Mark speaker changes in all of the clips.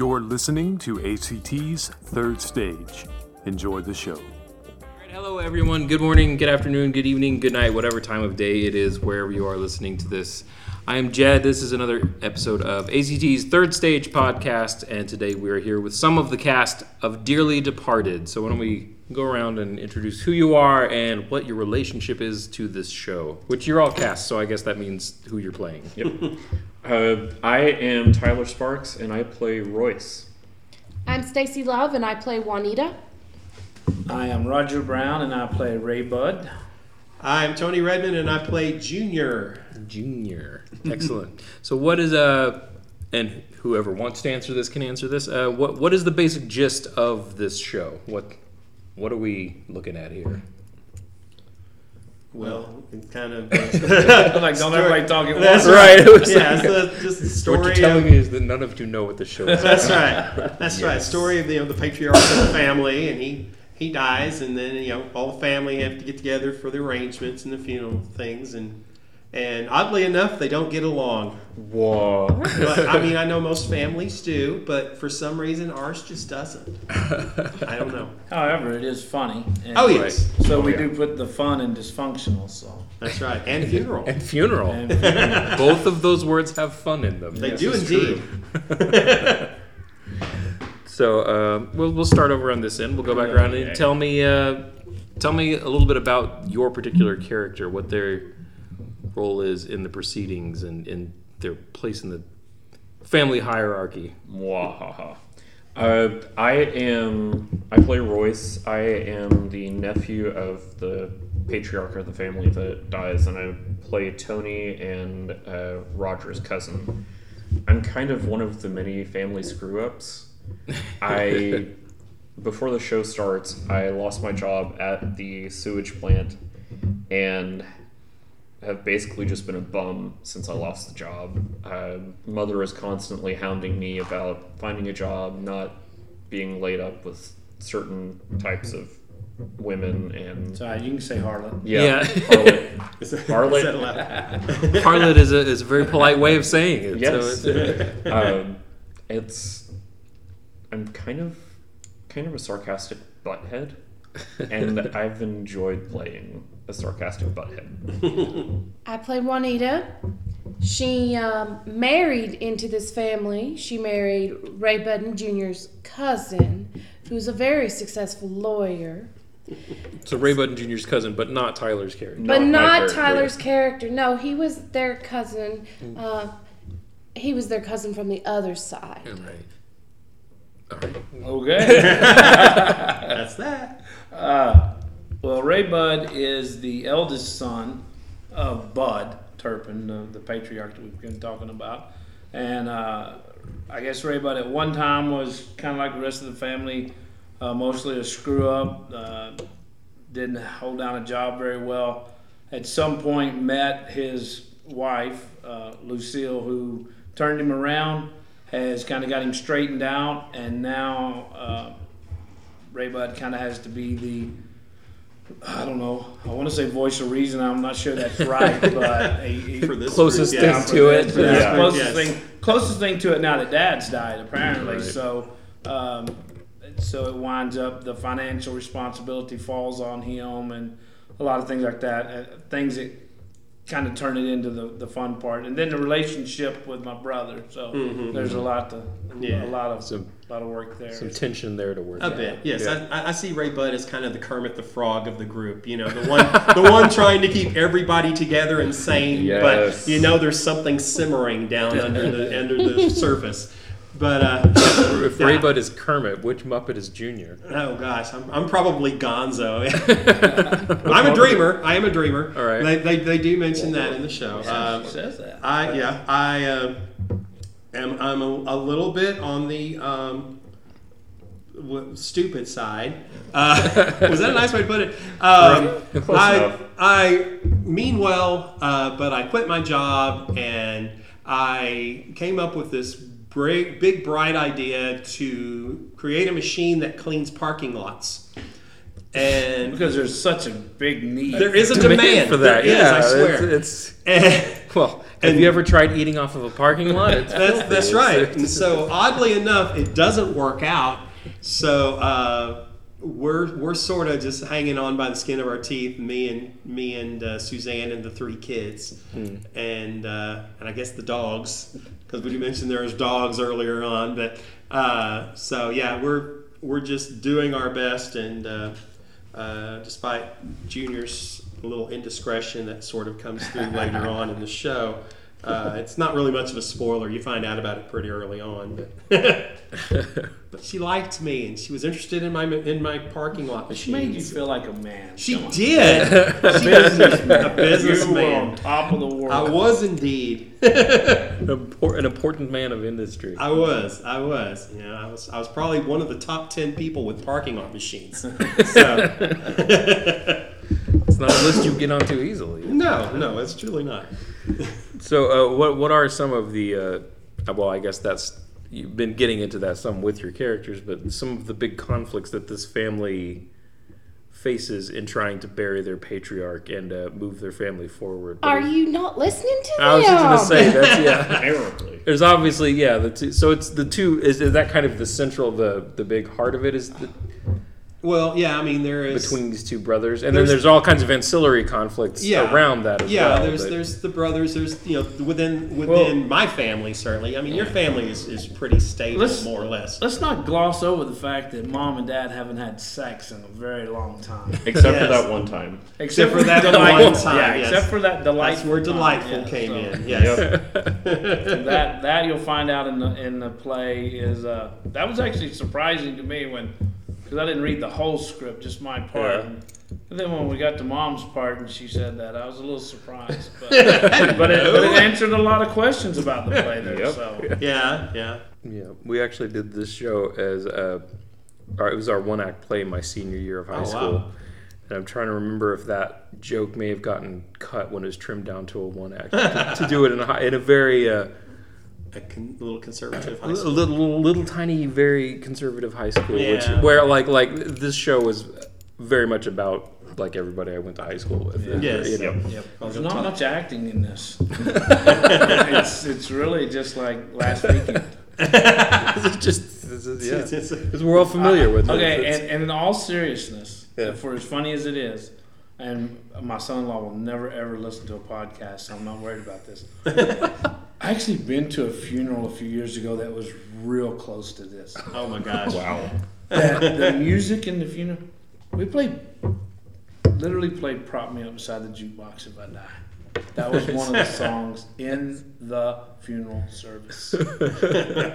Speaker 1: You're listening to ACT's Third Stage. Enjoy the show.
Speaker 2: Hello, everyone. Good morning, good afternoon, good evening, good night, whatever time of day it is, wherever you are listening to this. I am Jed. This is another episode of ACT's Third Stage podcast, and today we are here with some of the cast of Dearly Departed. So, why don't we go around and introduce who you are and what your relationship is to this show? Which you're all cast, so I guess that means who you're playing.
Speaker 3: Yep. uh, I am Tyler Sparks, and I play Royce.
Speaker 4: I'm Stacy Love and I play Juanita.
Speaker 5: I am Roger Brown and I play Ray Bud.
Speaker 6: I'm Tony Redmond and I play Junior.
Speaker 2: Junior. Excellent. so, what is a and whoever wants to answer this can answer this. Uh, what what is the basic gist of this show? What what are we looking at here?
Speaker 6: Well, it's kind of I'm
Speaker 5: like, don't everybody talk at
Speaker 6: That's
Speaker 5: once.
Speaker 2: Right, it was
Speaker 6: yeah,
Speaker 2: like-
Speaker 6: so that's just the story.
Speaker 2: what you're telling
Speaker 6: of,
Speaker 2: me is that none of you know what the show is.
Speaker 6: that's right. That's right. Story of the, of the patriarch of the family, and he he dies, and then you know all the family have to get together for the arrangements and the funeral things, and and oddly enough, they don't get along.
Speaker 3: Whoa.
Speaker 6: But, I mean, I know most families do, but for some reason, ours just doesn't. I don't know.
Speaker 5: However, it is funny. and
Speaker 6: Oh yes,
Speaker 5: So we
Speaker 3: yeah.
Speaker 5: do put the fun in dysfunctional. So
Speaker 6: that's right. And funeral.
Speaker 2: and funeral.
Speaker 5: and
Speaker 2: Both of those words have fun in them.
Speaker 6: They
Speaker 2: This
Speaker 6: do indeed.
Speaker 2: So uh, we'll we'll start over on this end. We'll go back around and tell me uh, tell me a little bit about your particular character, what their role is in the proceedings and in their place in the family hierarchy.
Speaker 3: Mwahaha. Uh, I am. I play Royce. I am the nephew of the patriarch of the family that dies, and I play Tony and uh, Roger's cousin. I'm kind of one of the many family screw ups. I before the show starts, I lost my job at the sewage plant, and have basically just been a bum since I lost the job. Uh, mother is constantly hounding me about finding a job, not being laid up with certain types of women, and
Speaker 5: so you can say harlot.
Speaker 3: yeah,
Speaker 2: Yeah.
Speaker 3: harlot. Harlot.
Speaker 6: Said it loud.
Speaker 2: Harlot is a, is a very polite way of saying it.
Speaker 3: Yes.
Speaker 2: So it's,
Speaker 3: um, it's I'm kind of kind of a sarcastic butthead, and I've enjoyed playing a sarcastic butthead.
Speaker 4: I play Juanita. She um, married into this family. She married Ray Budden Jr.'s cousin, who's a very successful lawyer.
Speaker 2: so Ray Button Jr.'s cousin, but not Tyler's character.
Speaker 4: but
Speaker 3: my
Speaker 4: not
Speaker 3: character.
Speaker 4: Tyler's character. No, he was their cousin. Uh, he was their cousin from the other side.
Speaker 2: Right. All right.
Speaker 5: Okay.
Speaker 6: That's that.
Speaker 5: uh, well, Ray Bud is the eldest son of Bud Turpin, the, the patriarch that we've been talking about, and uh, I guess Ray Bud at one time was kind of like the rest of the family, uh, mostly a screw up. Uh, didn't hold down a job very well. At some point, met his wife, uh, Lucille, who turned him around, has kind of got him straightened out, and now uh, Ray Bud kind of has to be the I don't know. I want to say voice of reason. I'm not sure that's right, but he, he,
Speaker 2: Closest
Speaker 6: group,
Speaker 2: thing
Speaker 6: yes.
Speaker 2: to it.
Speaker 5: for
Speaker 3: Yeah.
Speaker 5: closest
Speaker 6: Yes.
Speaker 5: thing, closest thing to it now that Dad's died, apparently.
Speaker 2: Right.
Speaker 5: So, um, so it winds up the financial responsibility falls on him, and a lot of things like that. Uh, things that kind of turn it into the, the fun part, and then the relationship with my brother. So there's a lot to,
Speaker 6: Yeah.
Speaker 5: a lot of
Speaker 2: Some-
Speaker 5: a lot of work there.
Speaker 2: Some tension there to work
Speaker 6: A
Speaker 2: out.
Speaker 6: bit, yes.
Speaker 2: Yeah.
Speaker 6: I, I see Ray Bud as kind of the Kermit the Frog of the group. You know, the one, the one trying to keep everybody together and sane,
Speaker 3: Yes.
Speaker 6: but you know, there's something simmering down under the under the surface. But uh,
Speaker 2: If
Speaker 6: yeah.
Speaker 2: Ray Bud is Kermit, which Muppet is Junior?
Speaker 6: oh gosh, I'm, I'm probably Gonzo. I'm a dreamer. I am a dreamer.
Speaker 2: All right.
Speaker 6: They, they, they do mention that in the show. Um,
Speaker 5: says that.
Speaker 6: I yeah I uh, am I'm a, a little bit on the um, w- stupid side. Uh, was that a nice way to put it? Um,
Speaker 3: Close
Speaker 6: I
Speaker 3: enough.
Speaker 6: I mean well, uh, but I quit my job and I came up with this big, big bright idea to create a machine that cleans parking lots. And
Speaker 5: Because there's such a big need.
Speaker 6: there is a
Speaker 2: Demand
Speaker 6: demand
Speaker 2: for that.
Speaker 6: There is,
Speaker 2: yeah,
Speaker 6: I swear.
Speaker 2: It's, it's
Speaker 6: And-
Speaker 2: well, Have you ever tried eating off of a parking lot? It's
Speaker 6: That's, that's right. And so, oddly enough, it doesn't work out. So uh, we're we're sort of just hanging on by the skin of our teeth. Me and me and uh, Suzanne and the three kids, and uh, and I guess the dogs, because we mentioned there was dogs earlier on. But uh, so yeah, we're we're just doing our best, and uh, uh, despite Junior's little indiscretion that sort of comes through later on in the show. Uh, it's not really much of a spoiler. You find out about it pretty early on, but, but she liked me and she was interested in my in my parking lot
Speaker 5: She made you feel like a man.
Speaker 6: She
Speaker 5: Come on.
Speaker 6: did. She was a
Speaker 5: You were on
Speaker 6: businessman.
Speaker 5: top of the world.
Speaker 6: I was indeed.
Speaker 2: an, important man of industry.
Speaker 6: I was. I was. You know, I was. I was probably one of the top ten people with parking lot machines. So,
Speaker 2: It's not a list you get onto easily.
Speaker 6: no, no, it's truly not.
Speaker 2: So, uh, what what are some of the? Uh, well, I guess that's you've been getting into that some with your characters, but some of the big conflicts that this family faces in trying to bury their patriarch and uh, move their family forward. What
Speaker 4: Are you not listening to them?
Speaker 2: I was just gonna say that's yeah.
Speaker 3: Apparently.
Speaker 2: There's obviously yeah the two. So it's the two. Is, is that kind of the central the the big heart of it? Is the,
Speaker 6: Well, yeah. I mean, there is
Speaker 2: between these two brothers, and
Speaker 6: There's-
Speaker 2: then there's all kinds of ancillary conflicts
Speaker 6: yeah.
Speaker 2: around that as
Speaker 6: yeah,
Speaker 2: well.
Speaker 6: there's
Speaker 2: but-
Speaker 6: there's the brothers. There's you know within within my family certainly. I mean, your family is, is pretty stable, more or less.
Speaker 5: Let's not gloss over the fact that mom and dad haven't had sex in a very long time.
Speaker 3: Except
Speaker 6: Yes.
Speaker 3: for that one time.
Speaker 6: Except for that
Speaker 5: delightful-
Speaker 6: one time,
Speaker 5: Yeah,
Speaker 6: yes.
Speaker 5: except for that delightful.
Speaker 6: That's where
Speaker 5: time,
Speaker 6: delightful
Speaker 5: yeah,
Speaker 6: came
Speaker 5: so
Speaker 6: in. Yes.
Speaker 5: That that you'll find out in the in the play is uh, that was actually surprising to me when because I didn't read the whole script, just my part.
Speaker 2: Yeah.
Speaker 5: And then when we got to mom's part and she said that, I was a little surprised. But, but, it, but it answered a lot of questions about the play there.
Speaker 3: Yep.
Speaker 5: So
Speaker 6: Yeah, yeah.
Speaker 2: Yeah, we actually did this show as a, or it was our one act play my senior year of high
Speaker 6: Oh, wow.
Speaker 2: school. And I'm trying to remember if that joke may have gotten cut when it was trimmed down to a one act to, to do it in a in a very uh,
Speaker 6: A con- little conservative high
Speaker 2: a
Speaker 6: school.
Speaker 2: little little tiny very conservative high school,
Speaker 6: Yeah.
Speaker 2: which where like like this show was very much about like everybody I went to high school with. and,
Speaker 6: Yes.
Speaker 2: you know.
Speaker 3: Yep.
Speaker 5: there's not much acting in this. it's it's really just like last weekend.
Speaker 2: it's just it's, it's- yeah,
Speaker 6: It's- it's-
Speaker 2: because we're all familiar uh, with it.
Speaker 5: Okay,
Speaker 2: It's-
Speaker 5: and, and in all seriousness,
Speaker 2: Yeah.
Speaker 5: for as funny as it is, and my son-in-law will never ever listen to a podcast, so I'm not worried about this. I actually been to a funeral a few years ago that was real close to this.
Speaker 6: oh my gosh.
Speaker 3: Wow.
Speaker 5: That, the music in the funeral, we played, literally played "Prop Me Up Beside the Jukebox If I Die." That was one of the songs in the funeral service.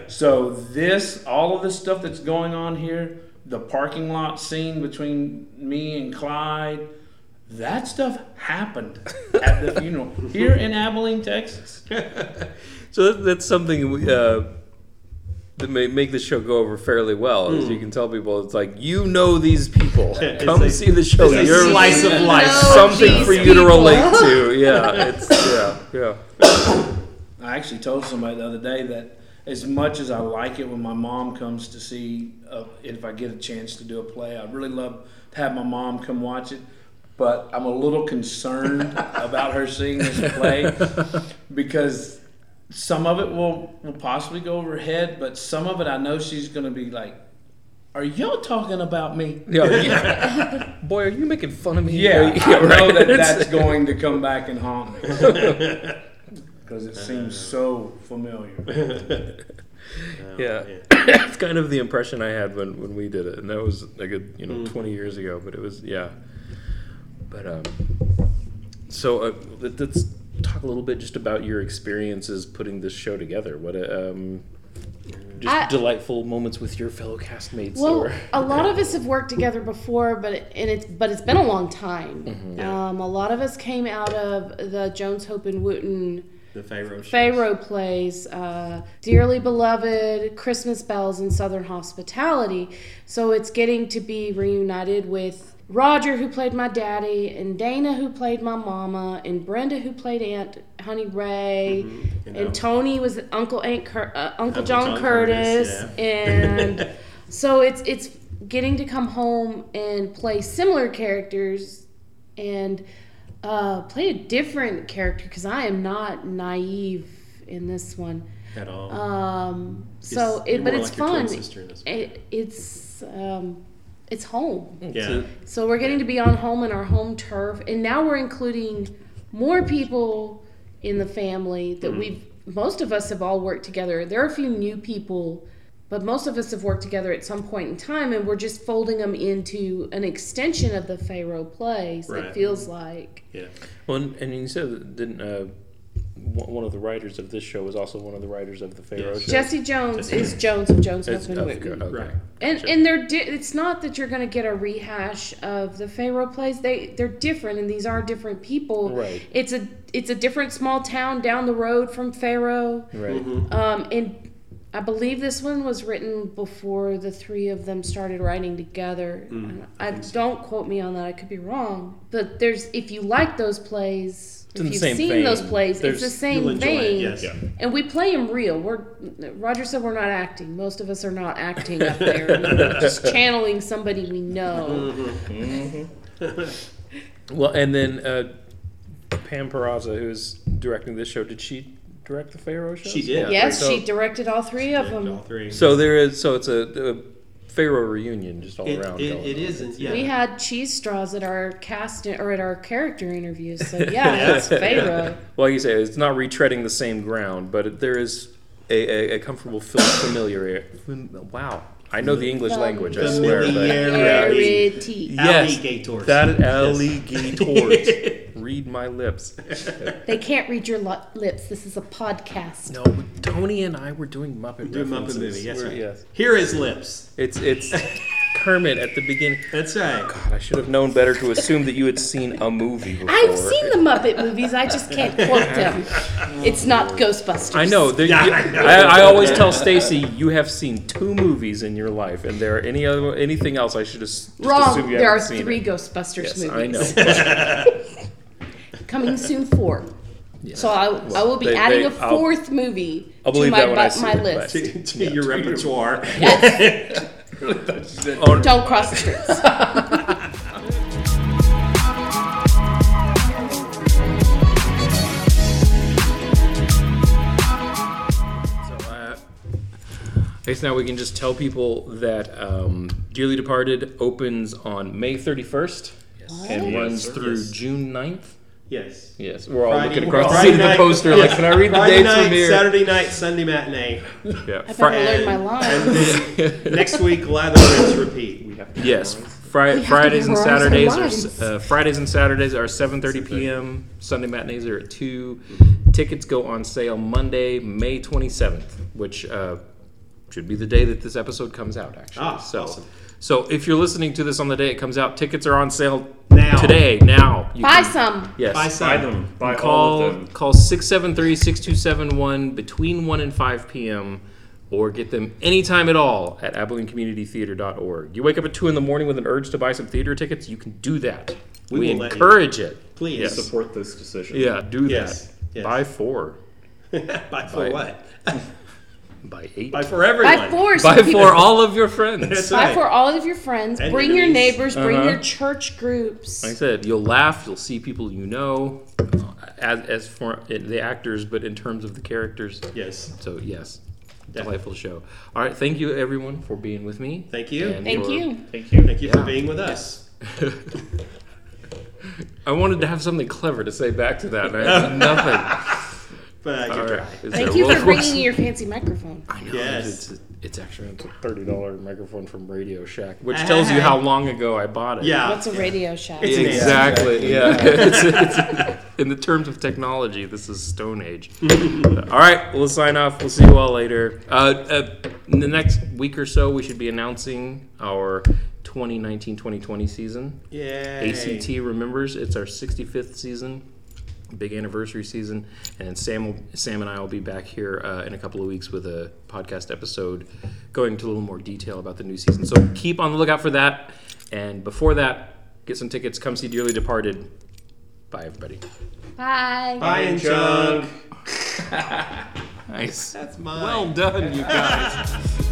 Speaker 5: So this, all of this stuff that's going on here, the parking lot scene between me and Clyde, that stuff happened at the funeral here in Abilene, Texas.
Speaker 2: So that's something we, uh, that may make the show go over fairly well. As you can tell people, it's like you know these people. Come
Speaker 6: a-
Speaker 2: see the show.
Speaker 6: it's a slice of life.
Speaker 2: Something for you to relate to. Yeah, it's yeah, yeah.
Speaker 5: I actually told somebody the other day that as much as I like it when my mom comes to see, uh, if I get a chance to do a play, I'd really love to have my mom come watch it. But I'm a little concerned about her seeing this play because some of it will, will possibly go over her head, but some of it I know she's going to be like, Are y'all talking about me?
Speaker 2: Yeah, yeah. Boy, are you making fun of me?
Speaker 5: Yeah, I know that that's going to come back and haunt me because it seems so familiar.
Speaker 2: yeah. it's kind of the impression I had when, when we did it, and that was like a you know mm. twenty years ago. But it was yeah. But um, so uh, let- let's talk a little bit just about your experiences putting this show together. What uh, um, just
Speaker 4: I-
Speaker 2: delightful moments with your fellow castmates.
Speaker 4: Well,
Speaker 2: or
Speaker 4: a lot of us have worked together before, but it, and it's but it's been a long time.
Speaker 2: Mm-hmm.
Speaker 4: Um, a lot of us came out of the Jones Hope and Wooten
Speaker 6: The Fayro. shows.
Speaker 4: Fayro plays, uh, Dearly Beloved, Christmas Belles, and Southern Hospitality. So it's getting to be reunited with Roger, who played my daddy, and Dana, who played my mama, and Brenda, who played Aunt Honey Ray,
Speaker 6: You know.
Speaker 4: and Tony was Uncle Aunt Cur- uh, Uncle,
Speaker 6: Uncle
Speaker 4: John,
Speaker 6: John
Speaker 4: Curtis,
Speaker 6: Curtis,
Speaker 4: and so it's it's getting to come home and play similar characters and uh, play a different character because I am not naive in this one.
Speaker 7: At all.
Speaker 4: Um, so
Speaker 7: You're
Speaker 4: it, but it's
Speaker 7: like your twin
Speaker 4: fun.
Speaker 7: sister this.
Speaker 4: It, it's um, it's home.
Speaker 6: Yeah.
Speaker 4: So we're getting to be on home in our home turf, and now we're including more people in the family that we've. Most of us have all worked together. There are a few new people, but most of us have worked together at some point in time, and we're just folding them into an extension of the Fayro plays.
Speaker 6: Right.
Speaker 4: It feels like.
Speaker 6: Yeah.
Speaker 2: Well, and, and you said didn't uh, one one of the writers of this show was also one of the writers of the Fayro
Speaker 6: Yes.
Speaker 2: show.
Speaker 4: Jessie Jones is Jones of Jones
Speaker 2: It's-
Speaker 4: Huffman
Speaker 2: okay,
Speaker 4: Whitman.
Speaker 2: okay.
Speaker 6: Right.
Speaker 4: And
Speaker 2: Gotcha.
Speaker 4: and they're di- it's not that you're going to get a rehash of the Fayro plays. They they're different, and these are different people.
Speaker 2: Right.
Speaker 4: It's a it's a different small town down the road from Fayro.
Speaker 2: right.
Speaker 4: Um, and I believe this one was written before the three of them started writing together.
Speaker 2: Mm,
Speaker 4: I, don't quote me on that. I could be wrong. But there's if you like those plays,
Speaker 2: in
Speaker 4: if you've seen
Speaker 2: vein.
Speaker 4: those plays,
Speaker 2: There's-
Speaker 4: it's the same
Speaker 6: You'll enjoy
Speaker 4: vein.
Speaker 6: it. Yes.
Speaker 7: Yeah.
Speaker 4: And we play them real. We're Roger said we're not acting. Most of us are not acting up there. We're just channeling somebody we know. Mm-hmm.
Speaker 2: Well, and then uh, Pam Peraza, who's directing this show, did she direct the Fayro show?
Speaker 6: She did.
Speaker 4: Yes,
Speaker 2: So-
Speaker 4: she directed all three of them.
Speaker 6: All three.
Speaker 2: So there is. So it's a, a Fayro reunion, just all
Speaker 6: it,
Speaker 2: around.
Speaker 6: it,
Speaker 2: going
Speaker 6: it
Speaker 2: on.
Speaker 6: isn't. Yeah.
Speaker 4: We had cheese straws at our cast or at our character interviews. So yeah, it's Fayro.
Speaker 2: Well, you say it's not retreading the same ground, but it, there is a, a, a comfortable fil- familiar. Wow, I know the English language. I swear. But,
Speaker 6: Familiarity.
Speaker 4: Familiarity.
Speaker 2: yes,
Speaker 6: Alligators.
Speaker 2: that alligators. Read my lips.
Speaker 4: They can't read your lo- lips. This is a podcast.
Speaker 2: No, Tony and I were doing Muppet
Speaker 6: Do Muppet
Speaker 2: references.
Speaker 6: movie. Yes,
Speaker 2: We're-
Speaker 6: right.
Speaker 2: yes.
Speaker 6: Here is lips.
Speaker 2: It's it's Kermit at the beginning.
Speaker 6: That's right.
Speaker 2: Oh, God, I should have known better to assume that you had seen a movie before.
Speaker 4: I've seen the Muppet movies. I just can't quote them. It's not oh, Ghostbusters.
Speaker 2: I know. there-
Speaker 6: Yeah,
Speaker 2: you-
Speaker 6: I know.
Speaker 2: I, I always tell Stacy, you have seen two movies in your life, and there any other anything else, I should just, just
Speaker 4: Wrong.
Speaker 2: assume you
Speaker 4: There are
Speaker 2: haven't seen
Speaker 4: three
Speaker 2: it.
Speaker 4: Ghostbusters
Speaker 2: Yes,
Speaker 4: movies.
Speaker 2: I know.
Speaker 4: Coming soon, four. So I, I will be
Speaker 2: They-
Speaker 4: adding
Speaker 2: they-
Speaker 4: a
Speaker 2: I'll-
Speaker 4: 4th movie
Speaker 2: I'll
Speaker 4: to
Speaker 2: believe
Speaker 4: my,
Speaker 2: that when I
Speaker 4: bu-
Speaker 2: see
Speaker 4: my
Speaker 2: it,
Speaker 4: list.
Speaker 6: To, to your repertoire.
Speaker 4: Don't cross the streets.
Speaker 2: So, uh, I guess now we can just tell people that um, Dearly Departed opens on May 31st and
Speaker 7: Yes,
Speaker 2: runs
Speaker 7: sir.
Speaker 2: through June 9th.
Speaker 6: Yes.
Speaker 2: Yes, we're all
Speaker 6: Friday-
Speaker 2: looking across the
Speaker 6: Friday
Speaker 2: seat of the
Speaker 6: night-
Speaker 2: poster like, can I read the
Speaker 6: Friday
Speaker 2: dates
Speaker 6: night,
Speaker 2: from here?
Speaker 6: Saturday night, Sunday matinee.
Speaker 2: Yeah.
Speaker 4: I
Speaker 2: Fri-
Speaker 4: better learn my lines.
Speaker 6: Next week, lather, rinse, repeat.
Speaker 7: We have to
Speaker 2: Yes,
Speaker 7: memorize.
Speaker 2: Fri-
Speaker 4: to
Speaker 2: Fridays and
Speaker 4: memorize our
Speaker 2: Saturdays are uh, Fridays and Saturdays are 7:30 p.m. Sunday matinees are at two. Tickets go on sale Monday, May 27th, which uh, should be the day that this episode comes out. Actually,
Speaker 6: Ah,
Speaker 2: so
Speaker 6: awesome.
Speaker 2: So if you're listening to this on the day it comes out, tickets are on sale
Speaker 6: Now.
Speaker 2: today. Now, you
Speaker 4: Buy
Speaker 2: can-
Speaker 4: some.
Speaker 2: Yes,
Speaker 6: Buy
Speaker 7: Buy
Speaker 6: some.
Speaker 7: them. Buy all
Speaker 2: call
Speaker 7: of them.
Speaker 2: call 673-6271 between 1 and 5 p.m. or get them anytime at all at AbileneCommunityTheater.org. You wake up at 2 in the morning with an urge to buy some theater tickets, you can do that.
Speaker 6: We
Speaker 2: We,
Speaker 6: will let you.
Speaker 2: encourage it.
Speaker 6: Please.
Speaker 2: Yes.
Speaker 7: Support this decision.
Speaker 2: Yeah, do
Speaker 6: Yes,
Speaker 2: that.
Speaker 6: yes.
Speaker 2: Buy four.
Speaker 6: Buy for
Speaker 2: Buy-
Speaker 6: what?
Speaker 2: Buy eight.
Speaker 6: By for everyone.
Speaker 4: Buy four. so
Speaker 2: Buy
Speaker 4: people-
Speaker 2: for all of your friends.
Speaker 6: That's
Speaker 4: Buy
Speaker 6: right.
Speaker 4: for all of your friends.
Speaker 6: And
Speaker 4: bring your
Speaker 6: enemies.
Speaker 4: neighbors. Bring
Speaker 2: Uh-huh.
Speaker 4: your church groups.
Speaker 2: Like I said, you'll laugh. You'll see people you know, uh, as as for the actors, but in terms of the characters.
Speaker 6: Yes.
Speaker 2: So yes,
Speaker 6: Yeah.
Speaker 2: delightful show. All right, thank you everyone for being with me.
Speaker 6: Thank you.
Speaker 4: Thank
Speaker 2: for-
Speaker 4: you.
Speaker 7: Thank you.
Speaker 6: Thank you for
Speaker 2: Yeah.
Speaker 6: being with us.
Speaker 2: I wanted to have something clever to say back to that, and I have nothing.
Speaker 6: But I
Speaker 2: All
Speaker 6: can
Speaker 2: right. Is
Speaker 4: Thank
Speaker 2: there-
Speaker 4: you for
Speaker 2: of course-
Speaker 4: bringing your fancy microphone.
Speaker 2: I know.
Speaker 6: Yes.
Speaker 2: It's, it's actually it's a thirty dollar microphone from Radio Shack, which tells you how long ago I bought it.
Speaker 6: Yeah.
Speaker 4: What's a Radio Shack?
Speaker 6: It's an
Speaker 2: Exactly. Yeah. it's, it's, in the terms of technology, this is Stone Age. all right, we'll sign off. We'll see you all later. Uh, uh, in the next week or so, we should be announcing our 2019-2020 season.
Speaker 6: Yeah.
Speaker 2: ACT remembers it's our 65th season, big anniversary season, and Sam will, Sam and I will be back here uh, in a couple of weeks with a podcast episode going into a little more detail about the new season. So keep on the lookout for that. And before that, get some tickets. Come see Dearly Departed. Bye, everybody.
Speaker 4: Bye.
Speaker 6: Bye and chunk.
Speaker 2: Nice.
Speaker 6: That's mine.
Speaker 2: Well done, you guys.